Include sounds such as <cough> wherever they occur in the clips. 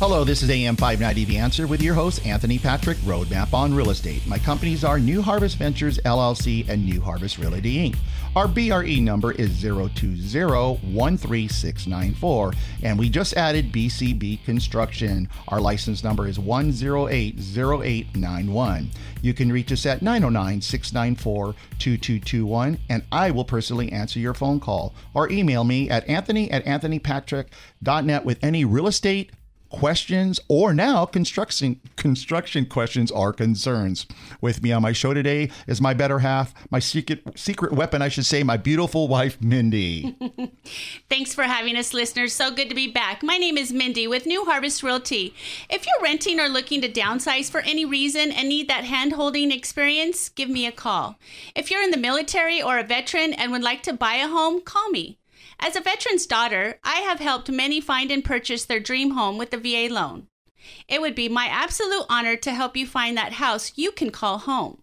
Hello, this is AM 590 The Answer with your host, Anthony Patrick, Roadmap on Real Estate. My companies are New Harvest Ventures LLC and New Harvest Realty Inc. Our BRE number is 020-13694, and we just added BCB Construction. Our license number is 1080891. You can reach us at 909-694-2221, and I will personally answer your phone call. Or email me at anthony at anthonypatrick.net with any real estate, questions or now construction construction questions or concerns. With me on my show today is my better half, my secret secret weapon I should say, my beautiful wife Mindy. <laughs> Thanks for having us listeners. So good to be back. My name is Mindy with New Harvest Realty. If you're renting or looking to downsize for any reason and need that hand-holding experience, give me a call. If you're in the military or a veteran and would like to buy a home, call me. As a veteran's daughter, I have helped many find and purchase their dream home with the VA loan. It would be my absolute honor to help you find that house you can call home.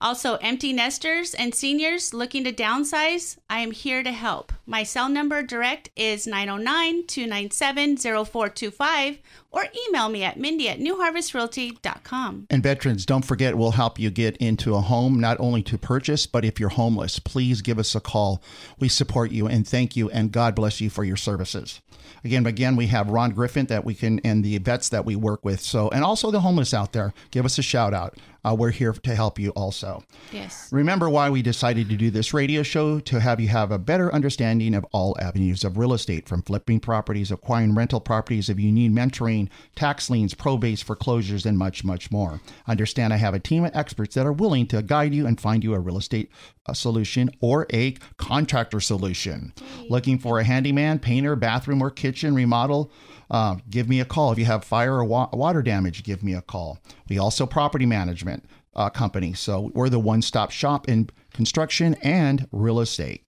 Also, empty nesters and seniors looking to downsize, I am here to help. My cell number direct is 909 297 0425 or email me at mindy at newharvestrealty.com. And veterans, don't forget, we'll help you get into a home, not only to purchase, but if you're homeless, please give us a call. We support you and thank you, and God bless you for your services. Again, again, we have Ron Griffin that we can, and the vets that we work with. So, and also the homeless out there, give us a shout out. Uh, we're here to help you also. Yes. Remember why we decided to do this radio show to have you have a better understanding of all avenues of real estate, from flipping properties, acquiring rental properties, if you need mentoring, tax liens, probates, foreclosures, and much, much more. Understand I have a team of experts that are willing to guide you and find you a real estate uh, solution or a contractor solution. Looking for a handyman, painter, bathroom, or kitchen remodel? Uh, give me a call. If you have fire or wa- water damage, give me a call. We also property management uh, company, so we're the one-stop shop in construction and real estate.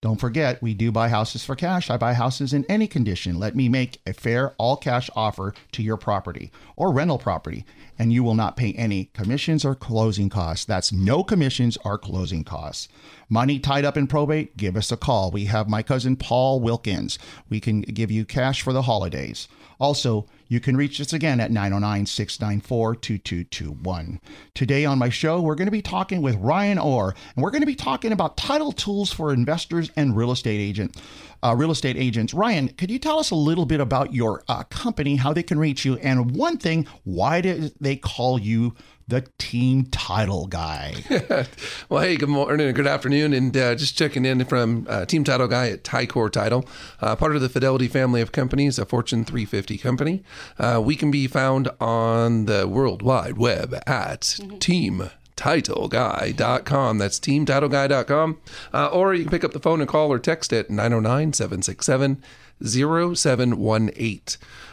Don't forget, we do buy houses for cash. I buy houses in any condition. Let me make a fair all cash offer to your property or rental property, and you will not pay any commissions or closing costs. That's no commissions or closing costs. Money tied up in probate? Give us a call. We have my cousin Paul Wilkins. We can give you cash for the holidays. Also, you can reach us again at 909 694 2221. Today on my show, we're going to be talking with Ryan Orr, and we're going to be talking about title tools for investors and real estate agent. Uh, real estate agents. Ryan, could you tell us a little bit about your uh, company, how they can reach you, and one thing, why do they call you the team title guy. <laughs> well, hey, good morning and good afternoon. And uh, just checking in from uh, team title guy at Ticor Title, uh, part of the Fidelity family of companies, a Fortune 350 company. Uh, we can be found on the World Wide Web at mm-hmm. team titleguy.com. That's teamtitleguy.com. Uh, or you can pick up the phone and call or text at 909 767 0718.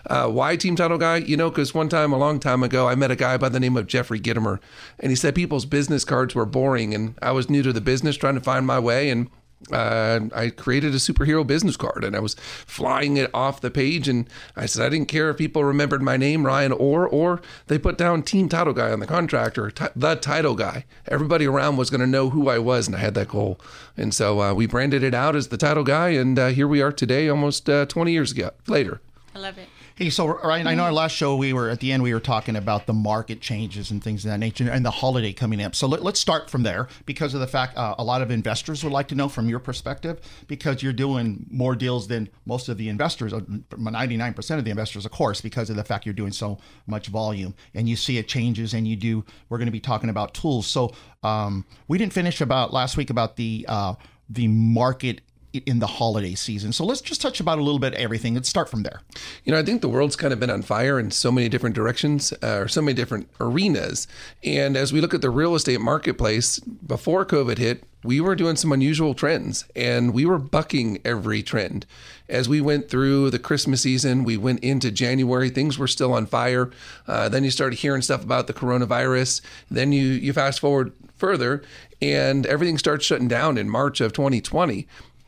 Uh, why Team Title Guy? You know, because one time, a long time ago, I met a guy by the name of Jeffrey Gitomer, and he said people's business cards were boring, and I was new to the business, trying to find my way, and uh, I created a superhero business card and I was flying it off the page. And I said, I didn't care if people remembered my name, Ryan Orr, or they put down Team Title Guy on the contract or t- the title guy. Everybody around was going to know who I was, and I had that goal. And so uh, we branded it out as the title guy. And uh, here we are today, almost uh, 20 years ago, later. I love it. Hey, so Ryan, I know our last show we were at the end we were talking about the market changes and things of that nature, and the holiday coming up. So let, us start from there because of the fact uh, a lot of investors would like to know from your perspective because you're doing more deals than most of the investors, 99% uh, of the investors, of course, because of the fact you're doing so much volume and you see it changes and you do. We're going to be talking about tools. So um, we didn't finish about last week about the uh, the market in the holiday season. So let's just touch about a little bit everything. Let's start from there. You know, I think the world's kind of been on fire in so many different directions uh, or so many different arenas. And as we look at the real estate marketplace before COVID hit, we were doing some unusual trends and we were bucking every trend. As we went through the Christmas season, we went into January, things were still on fire. Uh, then you started hearing stuff about the coronavirus. Then you, you fast forward further and everything starts shutting down in March of 2020.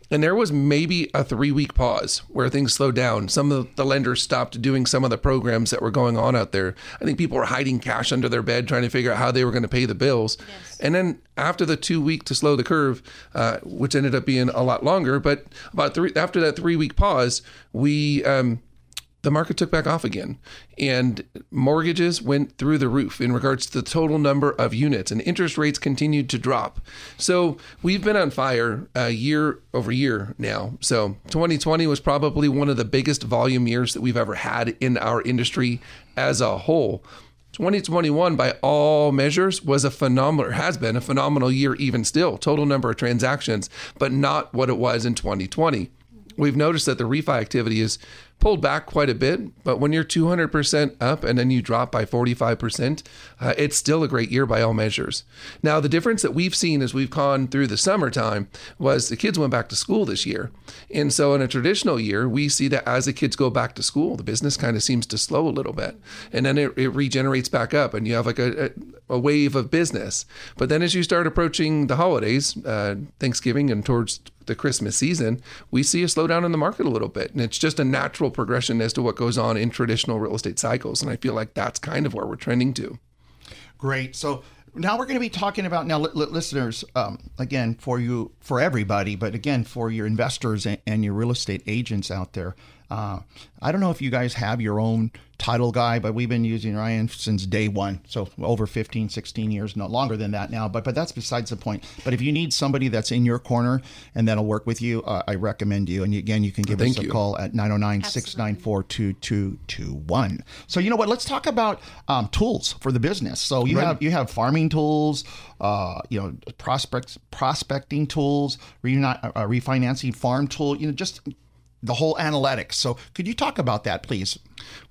And there was maybe a three week pause where things slowed down. Some of the lenders stopped doing some of the programs that were going on out there. I think people were hiding cash under their bed trying to figure out how they were going to pay the bills. Yes. And then after the two week to slow the curve, uh, which ended up being a lot longer, but about three after that three week pause, we um, the market took back off again. And mortgages went through the roof in regards to the total number of units, and interest rates continued to drop. So we've been on fire uh, year over year now. So 2020 was probably one of the biggest volume years that we've ever had in our industry as a whole. 2021, by all measures, was a phenomenal, has been a phenomenal year, even still, total number of transactions, but not what it was in 2020. We've noticed that the refi activity is pulled back quite a bit, but when you're 200% up and then you drop by 45%, uh, it's still a great year by all measures. Now, the difference that we've seen as we've gone through the summertime was the kids went back to school this year. And so, in a traditional year, we see that as the kids go back to school, the business kind of seems to slow a little bit. And then it, it regenerates back up, and you have like a, a, a, wave of business. But then as you start approaching the holidays, uh, Thanksgiving, and towards the Christmas season, we see a slowdown in the market a little bit. And it's just a natural progression as to what goes on in traditional real estate cycles. And I feel like that's kind of where we're trending to. Great. So now we're going to be talking about now, listeners, um, again, for you, for everybody, but again, for your investors and, and your real estate agents out there. Uh, I don't know if you guys have your own title guy, but we've been using Ryan since day one. So over 15, 16 years, no longer than that now. But but that's besides the point. But if you need somebody that's in your corner and that'll work with you, uh, I recommend you. And again, you can give Thank us you. a call at 909 694 2221. So you know what? Let's talk about um, tools for the business. So you right. have you have farming tools, uh, you know, prospects prospecting tools, re- uh, refinancing farm tool. You know, just the whole analytics. So, could you talk about that, please?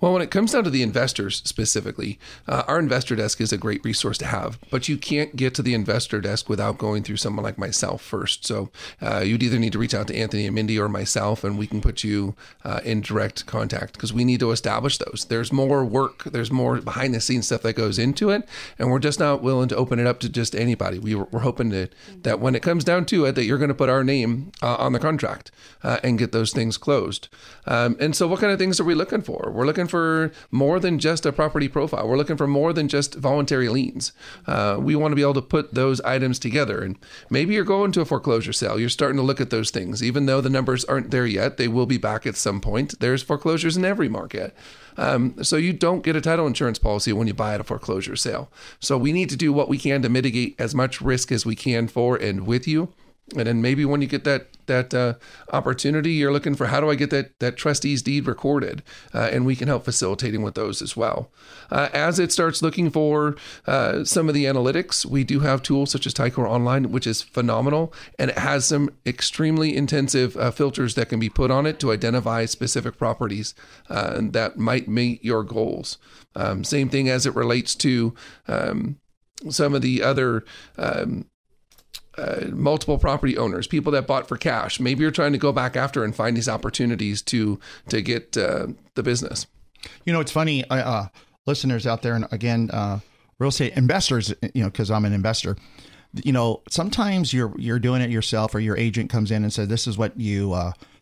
Well, when it comes down to the investors specifically, uh, our investor desk is a great resource to have, but you can't get to the investor desk without going through someone like myself first. So uh, you'd either need to reach out to Anthony and Mindy or myself, and we can put you uh, in direct contact because we need to establish those. There's more work, there's more behind the scenes stuff that goes into it, and we're just not willing to open it up to just anybody. We, we're hoping to, that when it comes down to it, that you're going to put our name uh, on the contract uh, and get those things closed. Um, and so, what kind of things are we looking for? We're looking for more than just a property profile. We're looking for more than just voluntary liens. Uh, we want to be able to put those items together. And maybe you're going to a foreclosure sale. You're starting to look at those things. Even though the numbers aren't there yet, they will be back at some point. There's foreclosures in every market. Um, so you don't get a title insurance policy when you buy at a foreclosure sale. So we need to do what we can to mitigate as much risk as we can for and with you and then maybe when you get that that uh, opportunity, you're looking for how do I get that that trustee's deed recorded, uh, and we can help facilitating with those as well. Uh, as it starts looking for uh, some of the analytics, we do have tools such as Ticor Online, which is phenomenal, and it has some extremely intensive uh, filters that can be put on it to identify specific properties uh, that might meet your goals. Um, same thing as it relates to um, some of the other um, uh, multiple property owners, people that bought for cash. Maybe you're trying to go back after and find these opportunities to to get uh, the business. You know, it's funny, uh, listeners out there, and again, uh, real estate investors. You know, because I'm an investor. You know, sometimes you're you're doing it yourself, or your agent comes in and says, "This is what you."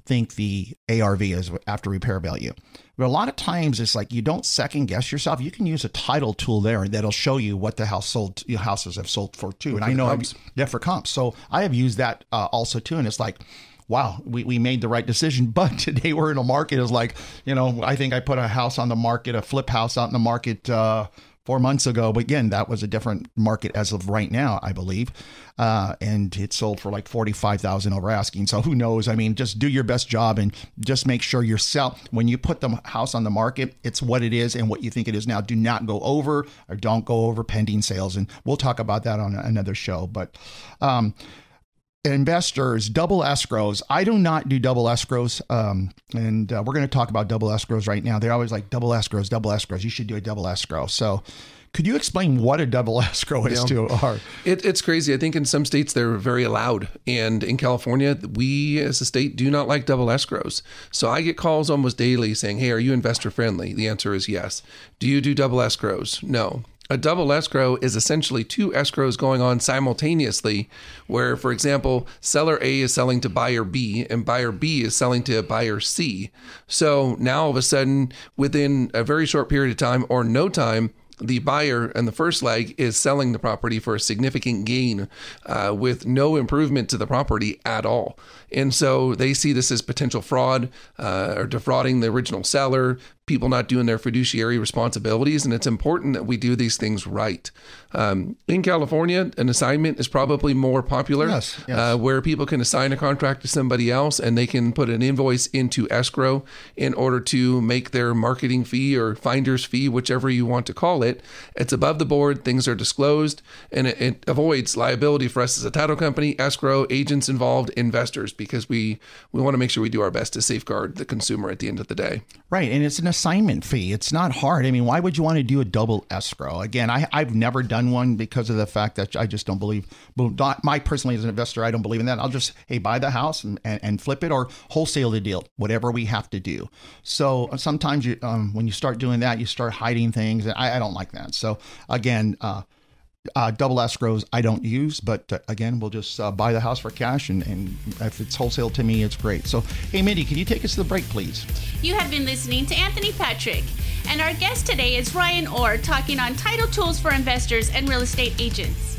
Think the ARV is after repair value. But a lot of times it's like you don't second guess yourself. You can use a title tool there that'll show you what the house sold your houses have sold for too. And I know comps. yeah for comps. So I have used that uh, also too. And it's like wow, we, we made the right decision. <laughs> But today we're in a market is like, you know, I think I put a house on the market, a flip house out in the market uh, four months ago. But again, that was a different market as of right now, I believe. Uh, and it sold for like 45,000 over asking. So who knows? I mean, just do your best job and just make sure yourself, when you put the house on the market, it's what it is and what you think it is now. Do not go over or don't go over pending sales. And we'll talk about that on another show. But, um, investors double escrows i do not do double escrows um, and uh, we're going to talk about double escrows right now they're always like double escrows double escrows you should do a double escrow so could you explain what a double <laughs> escrow is yeah. to our? It, it's crazy. I think in some states they're very allowed, and in California, we as a state do not like double escrows. So I get calls almost daily saying, "Hey, are you investor friendly?" The answer is yes. Do you do double escrows? No. A double escrow is essentially two escrows going on simultaneously, where, for example, seller A is selling to buyer B and buyer B is selling to buyer C. So now all of a sudden, within a very short period of time or no time, the buyer and the first leg is selling the property for a significant gain uh, with no improvement to the property at all. And so they see this as potential fraud uh, or defrauding the original seller, people not doing their fiduciary responsibilities. And it's important that we do these things right. Um, in California, an assignment is probably more popular, Yes, yes. Uh, where people can assign a contract to somebody else and they can put an invoice into escrow in order to make their marketing fee or finder's fee, whichever you want to call it. It's above the board, things are disclosed, and it, it avoids liability for us as a title company, escrow, agents involved, investors, because we, we want to make sure we do our best to safeguard the consumer at the end of the day. Right. And it's an assignment fee. It's not hard. I mean, why would you want to do a double escrow? Again, I, I've never done one because of the fact that I just don't believe, my personally as an investor, I don't believe in that. I'll just, hey, buy the house and, and, and flip it or wholesale the deal, whatever we have to do. So uh, sometimes you, um, when you start doing that, you start hiding things. And I, I don't like that. So again, uh, uh, double escrows I don't use, but uh, again, we'll just uh, buy the house for cash, and, and if it's wholesale to me, it's great. So, hey, Mindy, can you take us to the break, please? You have been listening to Anthony Patrick, and our guest today is Ryan Orr talking on title tools for investors and real estate agents.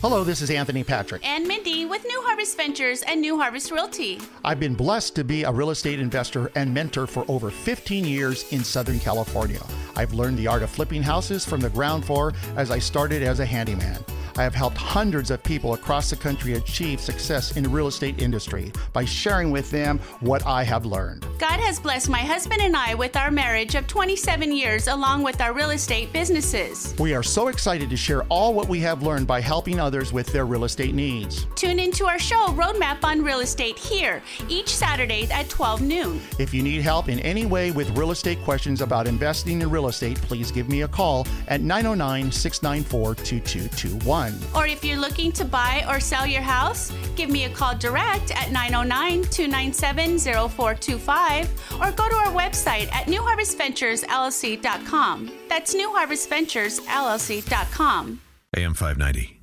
Hello, this is Anthony Patrick. And Mindy with New Harvest Ventures and New Harvest Realty. I've been blessed to be a real estate investor and mentor for over 15 years in Southern California. I've learned the art of flipping houses from the ground floor as I started as a handyman. I have helped hundreds of people across the country achieve success in the real estate industry by sharing with them what I have learned. God has blessed my husband and I with our marriage of 27 years along with our real estate businesses. We are so excited to share all what we have learned by helping others with their real estate needs. Tune into our show, Roadmap on Real Estate, here each Saturday at 12 noon. If you need help in any way with real estate questions about investing in real estate, please give me a call at 909 694 2221. Or if you're looking to buy or sell your house, give me a call direct at 909 297 0425 or go to our website at newharvestventuresllc.com. That's newharvestventuresllc.com. AM 590.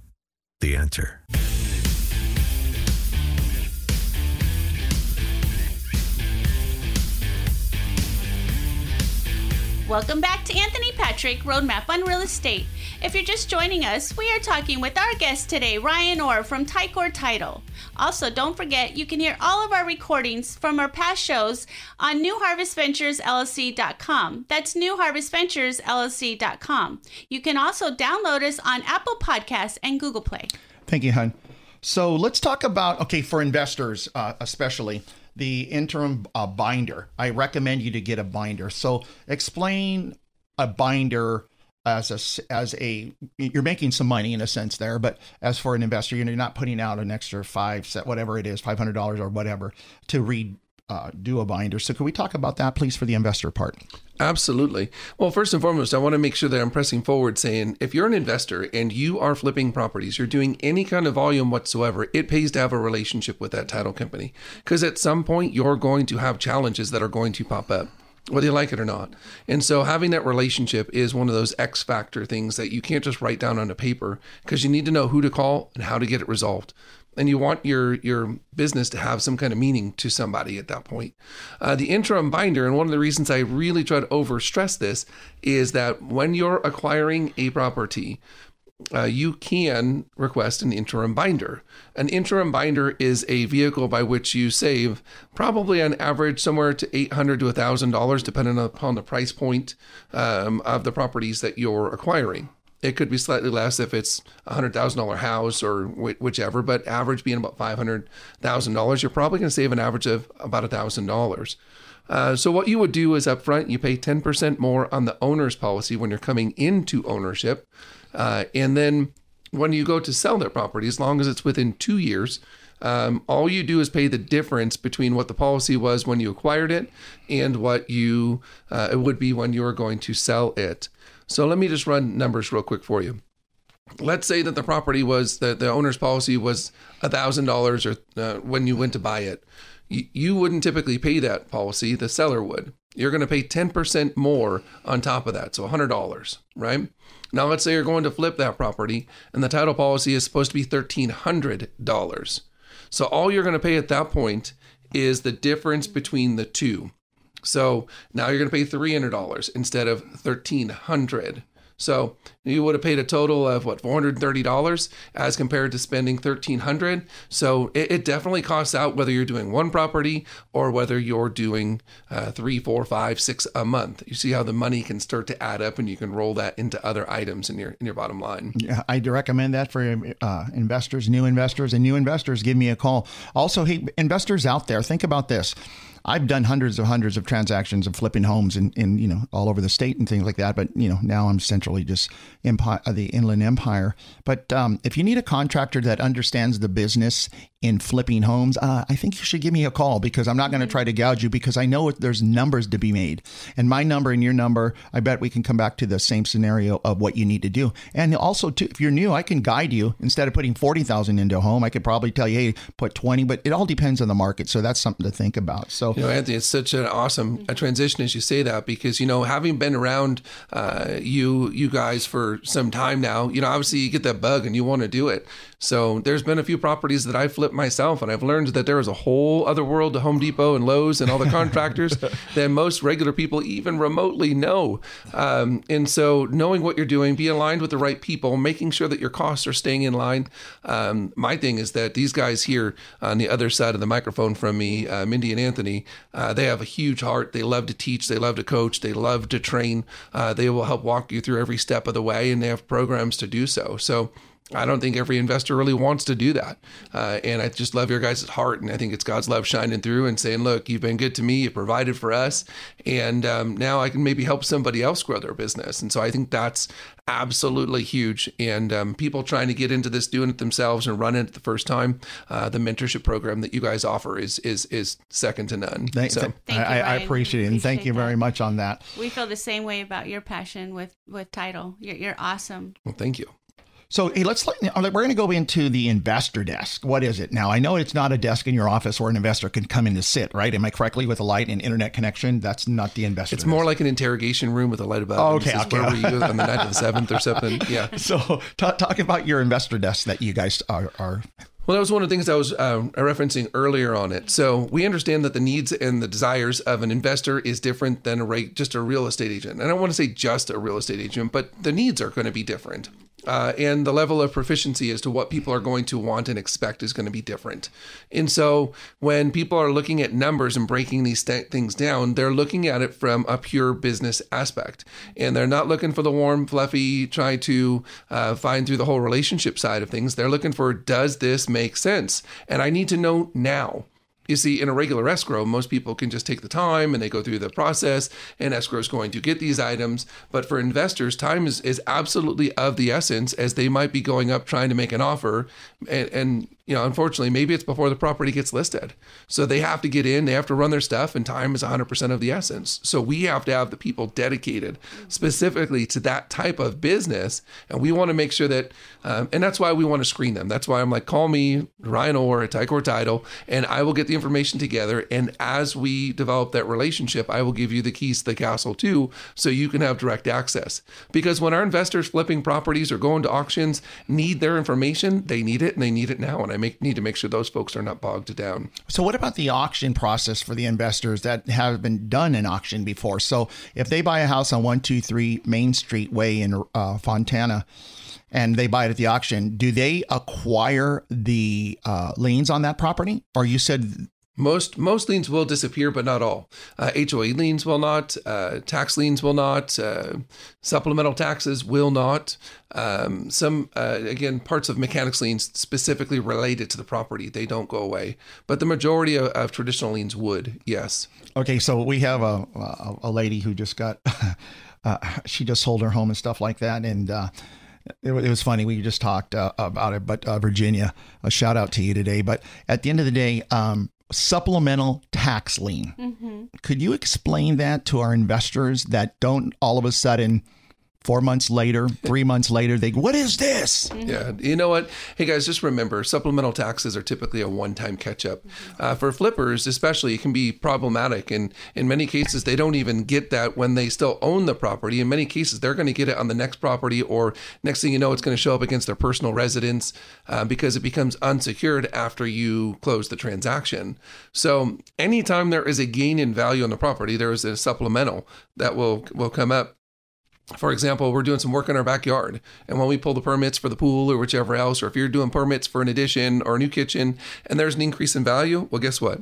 The answer. Welcome back to Anthony Patrick Roadmap on Real Estate. If you're just joining us, we are talking with our guest today, Ryan Orr from Ticor Title. Also, don't forget you can hear all of our recordings from our past shows on newharvestventuresllc.com. That's newharvestventuresllc.com. You can also download us on Apple Podcasts and Google Play. Thank you, hon. So let's talk about, okay, for investors uh, especially, the interim uh, binder. I recommend you to get a binder. So explain a binder as a as a you're making some money in a sense there, but as for an investor, you're not putting out an extra five set whatever it is, five hundred dollars or whatever to read. Uh, do a binder. So, can we talk about that, please, for the investor part? Absolutely. Well, first and foremost, I want to make sure that I'm pressing forward saying if you're an investor and you are flipping properties, you're doing any kind of volume whatsoever, it pays to have a relationship with that title company. Because at some point, you're going to have challenges that are going to pop up whether you like it or not. And so having that relationship is one of those X factor things that you can't just write down on a paper because you need to know who to call and how to get it resolved. And you want your your business to have some kind of meaning to somebody at that point. Uh, the interim binder, and one of the reasons I really try to over stress this is that when you're acquiring a property, uh, you can request an interim binder. An interim binder is a vehicle by which you save probably on average somewhere to eight hundred to thousand dollars, depending upon the price point um, of the properties that you're acquiring. It could be slightly less if it's a hundred thousand dollar house or wh- whichever, but average being about five hundred thousand dollars, you're probably going to save an average of about a thousand dollars. Uh, so what you would do is up front, you pay 10% more on the owner's policy when you're coming into ownership. Uh, and then when you go to sell their property, as long as it's within two years, um, all you do is pay the difference between what the policy was when you acquired it and what you uh, it would be when you are going to sell it. So let me just run numbers real quick for you. Let's say that the property was that the owner's policy was a thousand dollars, or uh, when you went to buy it, you, you wouldn't typically pay that policy. The seller would. You're going to pay 10% more on top of that. So $100, right? Now, let's say you're going to flip that property and the title policy is supposed to be $1,300. So all you're going to pay at that point is the difference between the two. So now you're going to pay $300 instead of 1300 So you would have paid a total of what $430 as compared to spending 1300 So it, it definitely costs out whether you're doing one property or whether you're doing uh, three, four, five, six a month. You see how the money can start to add up and you can roll that into other items in your in your bottom line. Yeah, I recommend that for uh, investors, new investors, and new investors. Give me a call. Also, hey, investors out there, think about this. I've done hundreds of hundreds of transactions of flipping homes in, in you know all over the state and things like that. But you know now I'm centrally just empire, the Inland Empire. But um, if you need a contractor that understands the business in flipping homes, uh, I think you should give me a call because I'm not going to try to gouge you because I know there's numbers to be made. And my number and your number, I bet we can come back to the same scenario of what you need to do. And also, too, if you're new, I can guide you. Instead of putting 40,000 into a home, I could probably tell you, hey, put 20, but it all depends on the market. So that's something to think about. So, you know, Anthony, it's such an awesome a transition as you say that because, you know, having been around uh, you, you guys for some time now, you know, obviously you get that bug and you want to do it. So there's been a few properties that I flipped myself, and I've learned that there is a whole other world to Home Depot and Lowe's and all the contractors <laughs> than most regular people even remotely know. Um, and so knowing what you're doing, be aligned with the right people, making sure that your costs are staying in line. Um, my thing is that these guys here on the other side of the microphone from me, uh, Mindy and Anthony, uh, they have a huge heart. They love to teach, they love to coach, they love to train. Uh, they will help walk you through every step of the way, and they have programs to do so. So I don't think every investor really wants to do that. Uh, and I just love your guys' heart. And I think it's God's love shining through and saying, look, you've been good to me. You provided for us. And um, now I can maybe help somebody else grow their business. And so I think that's absolutely huge. And um, people trying to get into this, doing it themselves and running it the first time, uh, the mentorship program that you guys offer is is is second to none. Thank, so thank I, I, appreciate it. And thank you very that. much on that. We feel the same way about your passion with, with title. You're, you're awesome. Well, thank you. So hey, let's we're going to go into the investor desk. What is it now? I know it's not a desk in your office where an investor can come in to sit, right? Am I correctly with a light and internet connection? That's not the investor. It's desk. more like an interrogation room with a light above. Oh, okay, okay. Where were you on the night of the seventh or something? <laughs> Yeah. So talk, talk about your investor desk that you guys are, are well, that was one of the things I was uh, referencing earlier on it. So we understand that the needs and the desires of an investor is different than a just a real estate agent. And I don't want to say just a real estate agent, but the needs are going to be different uh, and the level of proficiency as to what people are going to want and expect is going to be different. And so when people are looking at numbers and breaking these th- things down, they're looking at it from a pure business aspect. And they're not looking for the warm, fluffy, try to uh, find through the whole relationship side of things. They're looking for, does this make sense? And I need to know now. You see, in a regular escrow, most people can just take the time and they go through the process, and escrow is going to get these items. But for investors, time is, is absolutely of the essence as they might be going up trying to make an offer. And, and you know, unfortunately, maybe it's before the property gets listed. So they have to get in, they have to run their stuff, and time is 100% of the essence. So we have to have the people dedicated specifically to that type of business. And we want to make sure that, um, and that's why we want to screen them. That's why I'm like, call me, Ryan Orr at Ticor Title, and I will get the information together. And as we develop that relationship, I will give you the keys to the castle too, so you can have direct access. Because when our investors flipping properties or going to auctions need their information, they need it and they need it now. And I make, need to make sure those folks are not bogged down. So, what about the auction process for the investors that have been done in auction before? So, if they buy a house on 123 Main Street Way in uh, Fontana, and they buy it at the auction, do they acquire the uh, liens on that property? Or you said most most liens will disappear, but not all. Uh, HOA liens will not. Uh, tax liens will not. Uh, supplemental taxes will not. Um, some uh, again parts of mechanics liens specifically related to the property they don't go away, but the majority of, of traditional liens would. Yes. Okay, so we have a a, a lady who just got <laughs> uh, she just sold her home and stuff like that, and uh, it, was funny. We just talked about it, but Virginia, a shout out to you today. But at the end of the day, um, supplemental tax lien. Mm-hmm. Could you explain that to our investors that don't all of a sudden Four months later, <laughs> three months later, they what is this? Mm-hmm. Yeah, you know what? Hey guys, just remember, supplemental taxes are typically a one-time catch-up. Uh, for flippers, especially, it can be problematic, and in many cases, they don't even get that when they still own the property. In many cases, they're going to get it on the next property, or next thing you know, it's going to show up against their personal residence uh, because it becomes unsecured after you close the transaction. So, anytime there is a gain in value on the property, there is a supplemental that will will come up For example, we're doing some work in our backyard, and when we pull the permits for the pool or whichever else, or if you're doing permits for an addition or a new kitchen, and there's an increase in value, well, guess what?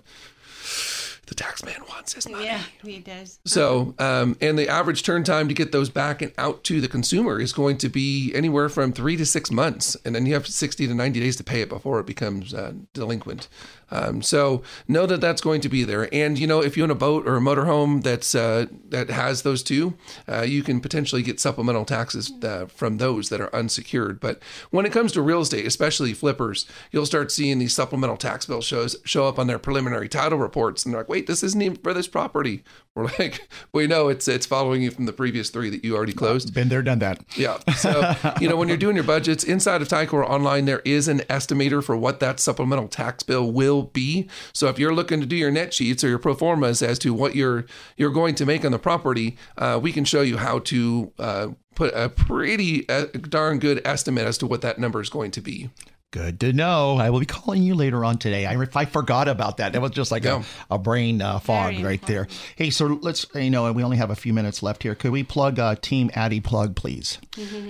The tax man wants his money. Yeah, he does. So, um, and the average turn time to get those back and out to the consumer is going to be anywhere from three to six months. And then you have 60 to 90 days to pay it before it becomes uh, delinquent. Um, so know that that's going to be there. And, you know, if you own a boat or a motorhome that's, uh, that has those two, uh, you can potentially get supplemental taxes uh, from those that are unsecured. But when it comes to real estate, especially flippers, you'll start seeing these supplemental tax bill shows show up on their preliminary title reports. And they're like, wait, this isn't even for this property. <laughs> We're like, we know it's it's following you from the previous three that you already closed. Been there, done that. Yeah. So, <laughs> you know, when you're doing your budgets inside of Ticor Online, there is an estimator for what that supplemental tax bill will be. So if you're looking to do your net sheets or your pro formas as to what you're you're going to make on the property, uh, we can show you how to uh, put a pretty uh, darn good estimate as to what that number is going to be. Good to know. I will be calling you later on today. I, I forgot about that. That was just like Yeah. a, a brain uh, fog Very right there. Hey, so let's, you know, we only have a few minutes left here. Could we plug uh, Team Addie Plug, please?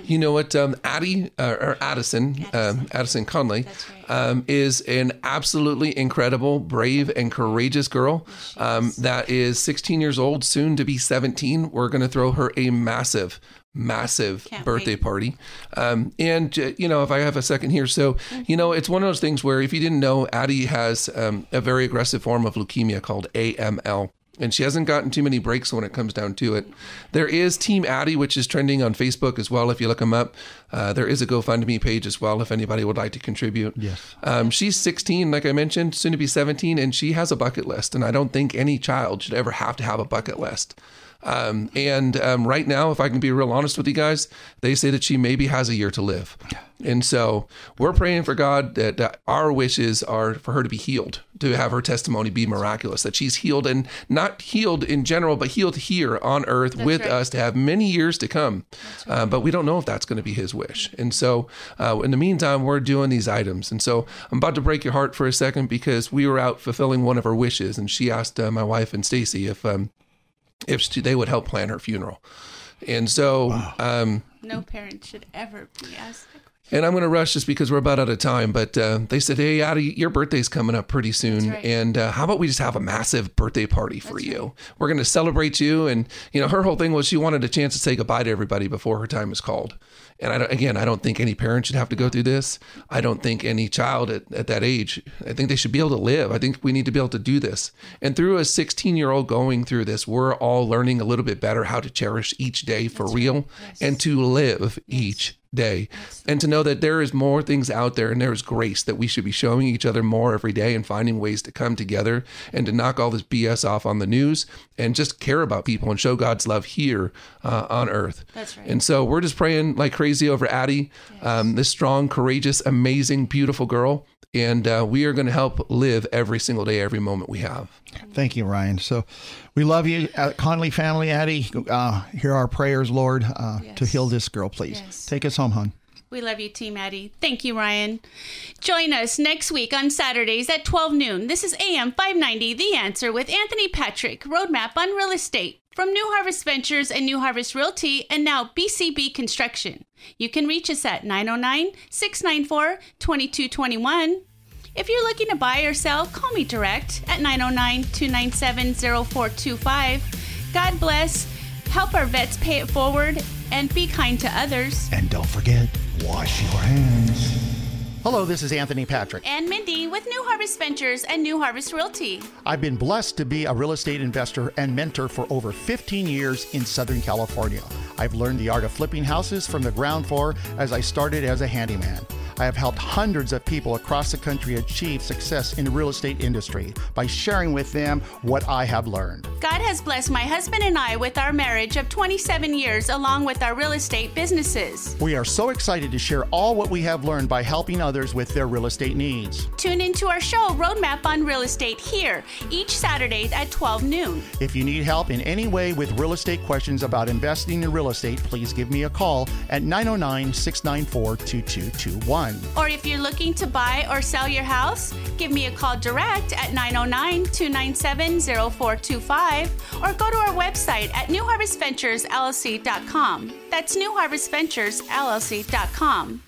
You know what? Um, Addie uh, or Addison, um, Addison Conley, right. um, is an absolutely incredible, brave, and courageous girl um, that is 16 years old, soon to be 17. We're going to throw her a massive, massive Can't birthday wait. party. Um, and, uh, you know, if I have a second here. So, you know, it's one of those things where if you didn't know, Addie has um, a very aggressive form of leukemia called AML. And she hasn't gotten too many breaks when it comes down to it. There is Team Addie, which is trending on Facebook as well. If you look them up, uh, there is a GoFundMe page as well. If anybody would like to contribute, Yes. um, she's 16, like I mentioned, soon to be 17, and she has a bucket list. And I don't think any child should ever have to have a bucket list. Um, and um, right now, if I can be real honest with you guys, they say that she maybe has a year to live. And so we're praying for God that, that our wishes are for her to be healed, to have her testimony be miraculous, that she's healed and not healed in general, but healed here on earth with right. us to have many years to come. Uh, but we don't know if that's going to be his wish. And so uh, in the meantime, we're doing these items. And so I'm about to break your heart for a second because we were out fulfilling one of her wishes. And she asked uh, my wife and Stacy if, um, if she, they would help plan her funeral. And so, um, No parent should ever be asked. And I'm going to rush just because we're about out of time. But uh, they said, "Hey, Addie, your birthday's coming up pretty soon, right. and uh, how about we just have a massive birthday party for you? We're going to celebrate you." And you know, her whole thing was she wanted a chance to say goodbye to everybody before her time was called. And I don't, again, I don't think any parent should have to go through this. I don't think any child at, at that age. I think they should be able to live. I think we need to be able to do this. And through a 16 year old going through this, we're all learning a little bit better how to cherish each day for real and to live each day and to know that there is more things out there and there is grace that we should be showing each other more every day and finding ways to come together and to knock all this BS off on the news and just care about people and show God's love here uh, on earth. That's right. And so we're just praying like crazy over Addie, um, this strong, courageous, amazing, beautiful girl. And uh, we are going to help live every single day, every moment we have. Thank you, Ryan. So we love you, uh, Conley family, Addie. Uh, hear our prayers, Lord, uh, to heal this girl, please. Yes. Take us home, hon. We love you, Team Addie. Thank you, Ryan. Join us next week on Saturdays at 12 noon. This is AM 590, The Answer with Anthony Patrick, Roadmap on Real Estate from New Harvest Ventures and New Harvest Realty, and now BCB Construction. You can reach us at 909 694 2221. If you're looking to buy or sell, call me direct at 909 297 0425. God bless. Help our vets pay it forward and be kind to others. And don't forget, wash your hands. Hello, this is Anthony Patrick. and Mindy with New Harvest Ventures and New Harvest Realty. I've been blessed to be a real estate investor and mentor for over 15 years in Southern California. I've learned the art of flipping houses from the ground floor as I started as a handyman. I have helped hundreds of people across the country achieve success in the real estate industry by sharing with them what I have learned. God has blessed my husband and I with our marriage of 27 years along with our real estate businesses. We are so excited to share all what we have learned by helping others with their real estate needs. Tune into our show Roadmap on Real Estate here each Saturday at 12 noon. If you need help in any way with real estate questions about investing in real estate, please give me a call at 909 694 2221. Or if you're looking to buy or sell your house, give me a call direct at 909 297 0425 or go to our website at newharvestventuresllc.com. That's newharvestventuresllc.com.